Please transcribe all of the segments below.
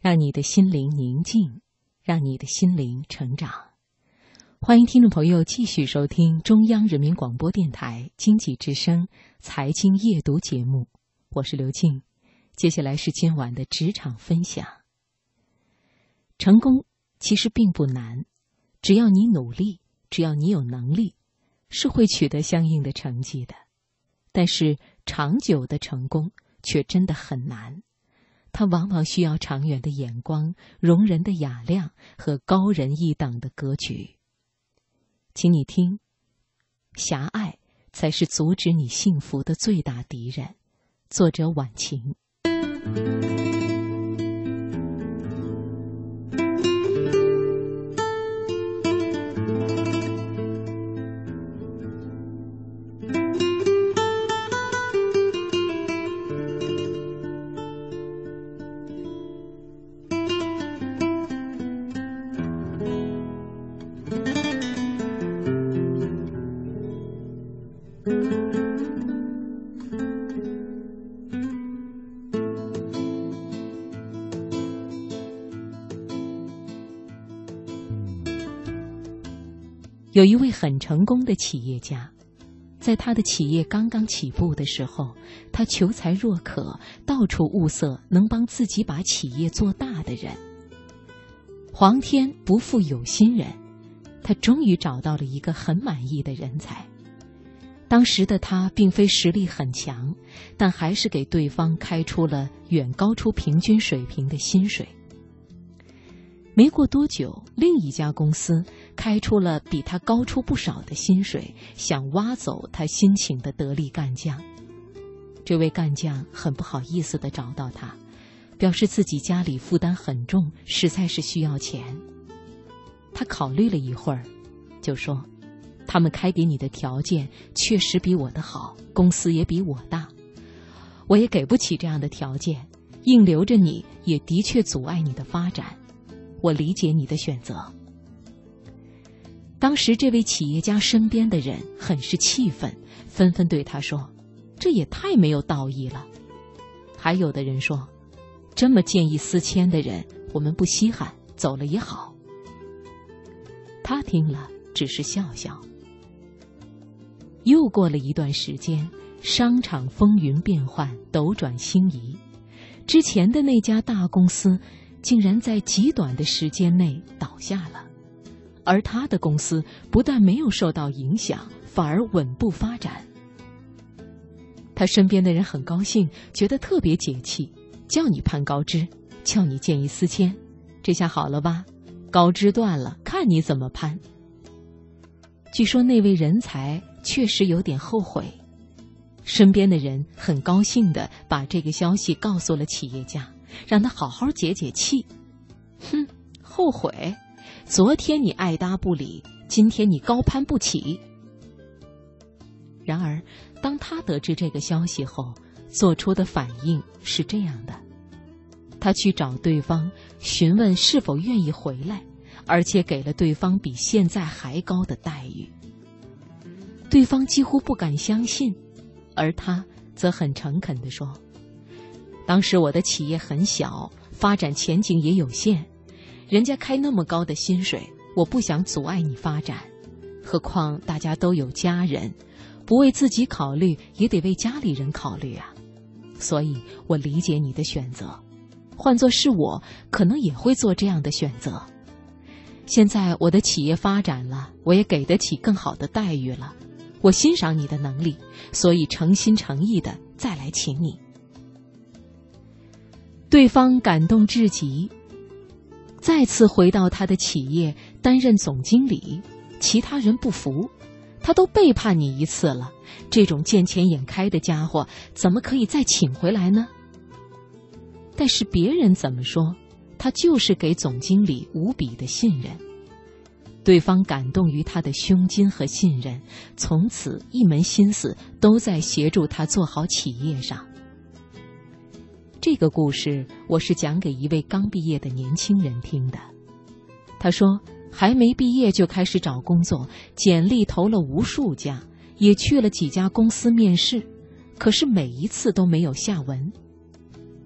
让你的心灵宁静，让你的心灵成长。欢迎听众朋友继续收听中央人民广播电台经济之声财经夜读节目，我是刘静。接下来是今晚的职场分享。成功其实并不难，只要你努力，只要你有能力，是会取得相应的成绩的。但是长久的成功却真的很难。他往往需要长远的眼光、容人的雅量和高人一等的格局。请你听，狭隘才是阻止你幸福的最大敌人。作者：晚晴。有一位很成功的企业家，在他的企业刚刚起步的时候，他求才若渴，到处物色能帮自己把企业做大的人。皇天不负有心人，他终于找到了一个很满意的人才。当时的他并非实力很强，但还是给对方开出了远高出平均水平的薪水。没过多久，另一家公司开出了比他高出不少的薪水，想挖走他辛勤的得力干将。这位干将很不好意思的找到他，表示自己家里负担很重，实在是需要钱。他考虑了一会儿，就说：“他们开给你的条件确实比我的好，公司也比我大，我也给不起这样的条件，硬留着你也的确阻碍你的发展。”我理解你的选择。当时，这位企业家身边的人很是气愤，纷纷对他说：“这也太没有道义了。”还有的人说：“这么见异思迁的人，我们不稀罕，走了也好。”他听了，只是笑笑。又过了一段时间，商场风云变幻，斗转星移，之前的那家大公司。竟然在极短的时间内倒下了，而他的公司不但没有受到影响，反而稳步发展。他身边的人很高兴，觉得特别解气，叫你攀高枝，叫你见异思迁，这下好了吧？高枝断了，看你怎么攀。据说那位人才确实有点后悔，身边的人很高兴的把这个消息告诉了企业家。让他好好解解气。哼，后悔！昨天你爱搭不理，今天你高攀不起。然而，当他得知这个消息后，做出的反应是这样的：他去找对方询问是否愿意回来，而且给了对方比现在还高的待遇。对方几乎不敢相信，而他则很诚恳地说。当时我的企业很小，发展前景也有限，人家开那么高的薪水，我不想阻碍你发展。何况大家都有家人，不为自己考虑，也得为家里人考虑啊。所以我理解你的选择，换做是我，可能也会做这样的选择。现在我的企业发展了，我也给得起更好的待遇了，我欣赏你的能力，所以诚心诚意的再来请你。对方感动至极，再次回到他的企业担任总经理。其他人不服，他都背叛你一次了，这种见钱眼开的家伙怎么可以再请回来呢？但是别人怎么说，他就是给总经理无比的信任。对方感动于他的胸襟和信任，从此一门心思都在协助他做好企业上。这个故事我是讲给一位刚毕业的年轻人听的。他说，还没毕业就开始找工作，简历投了无数家，也去了几家公司面试，可是每一次都没有下文。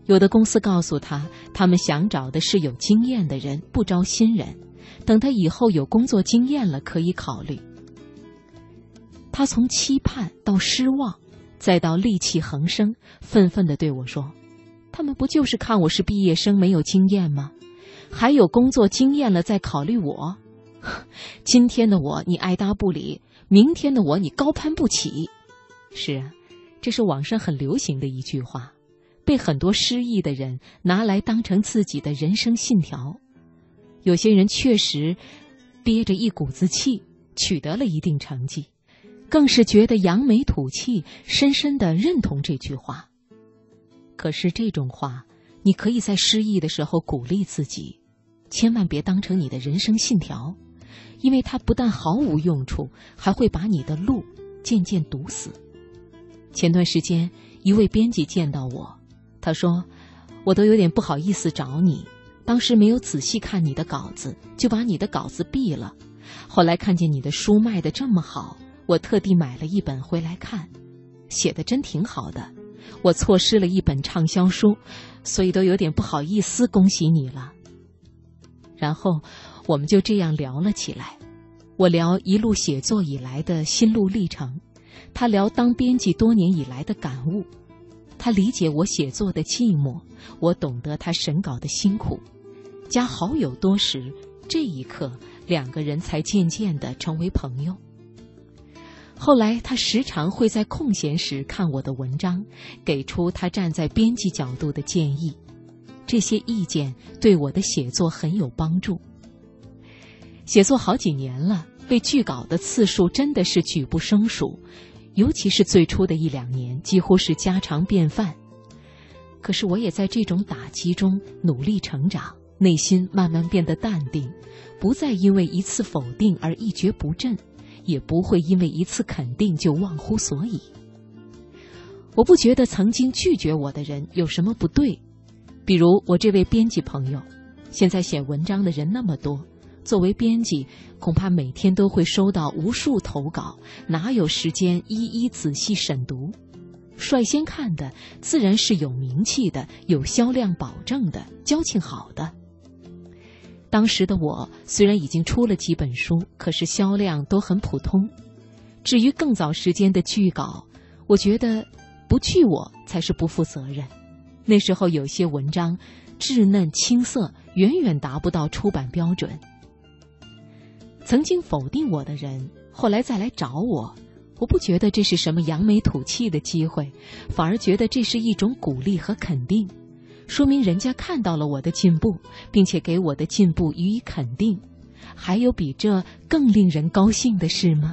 有的公司告诉他，他们想找的是有经验的人，不招新人。等他以后有工作经验了，可以考虑。他从期盼到失望，再到戾气横生，愤愤地对我说：“他们不就是看我是毕业生，没有经验吗？还有工作经验了再考虑我？今天的我你爱搭不理，明天的我你高攀不起。”是啊，这是网上很流行的一句话，被很多失意的人拿来当成自己的人生信条。有些人确实憋着一股子气，取得了一定成绩。更是觉得扬眉吐气，深深的认同这句话。可是这种话，你可以在失意的时候鼓励自己，千万别当成你的人生信条，因为它不但毫无用处，还会把你的路渐渐堵死。前段时间，一位编辑见到我，他说：“我都有点不好意思找你，当时没有仔细看你的稿子，就把你的稿子毙了。后来看见你的书卖的这么好。”我特地买了一本回来看，写的真挺好的。我错失了一本畅销书，所以都有点不好意思。恭喜你了。然后我们就这样聊了起来。我聊一路写作以来的心路历程，他聊当编辑多年以来的感悟。他理解我写作的寂寞，我懂得他审稿的辛苦。加好友多时，这一刻两个人才渐渐的成为朋友。后来，他时常会在空闲时看我的文章，给出他站在编辑角度的建议。这些意见对我的写作很有帮助。写作好几年了，被拒稿的次数真的是举不胜数，尤其是最初的一两年，几乎是家常便饭。可是，我也在这种打击中努力成长，内心慢慢变得淡定，不再因为一次否定而一蹶不振。也不会因为一次肯定就忘乎所以。我不觉得曾经拒绝我的人有什么不对，比如我这位编辑朋友，现在写文章的人那么多，作为编辑，恐怕每天都会收到无数投稿，哪有时间一一仔细审读？率先看的自然是有名气的、有销量保证的、交情好的。当时的我虽然已经出了几本书，可是销量都很普通。至于更早时间的剧稿，我觉得不拒我才是不负责任。那时候有些文章稚嫩青涩，远远达不到出版标准。曾经否定我的人，后来再来找我，我不觉得这是什么扬眉吐气的机会，反而觉得这是一种鼓励和肯定。说明人家看到了我的进步，并且给我的进步予以肯定，还有比这更令人高兴的事吗？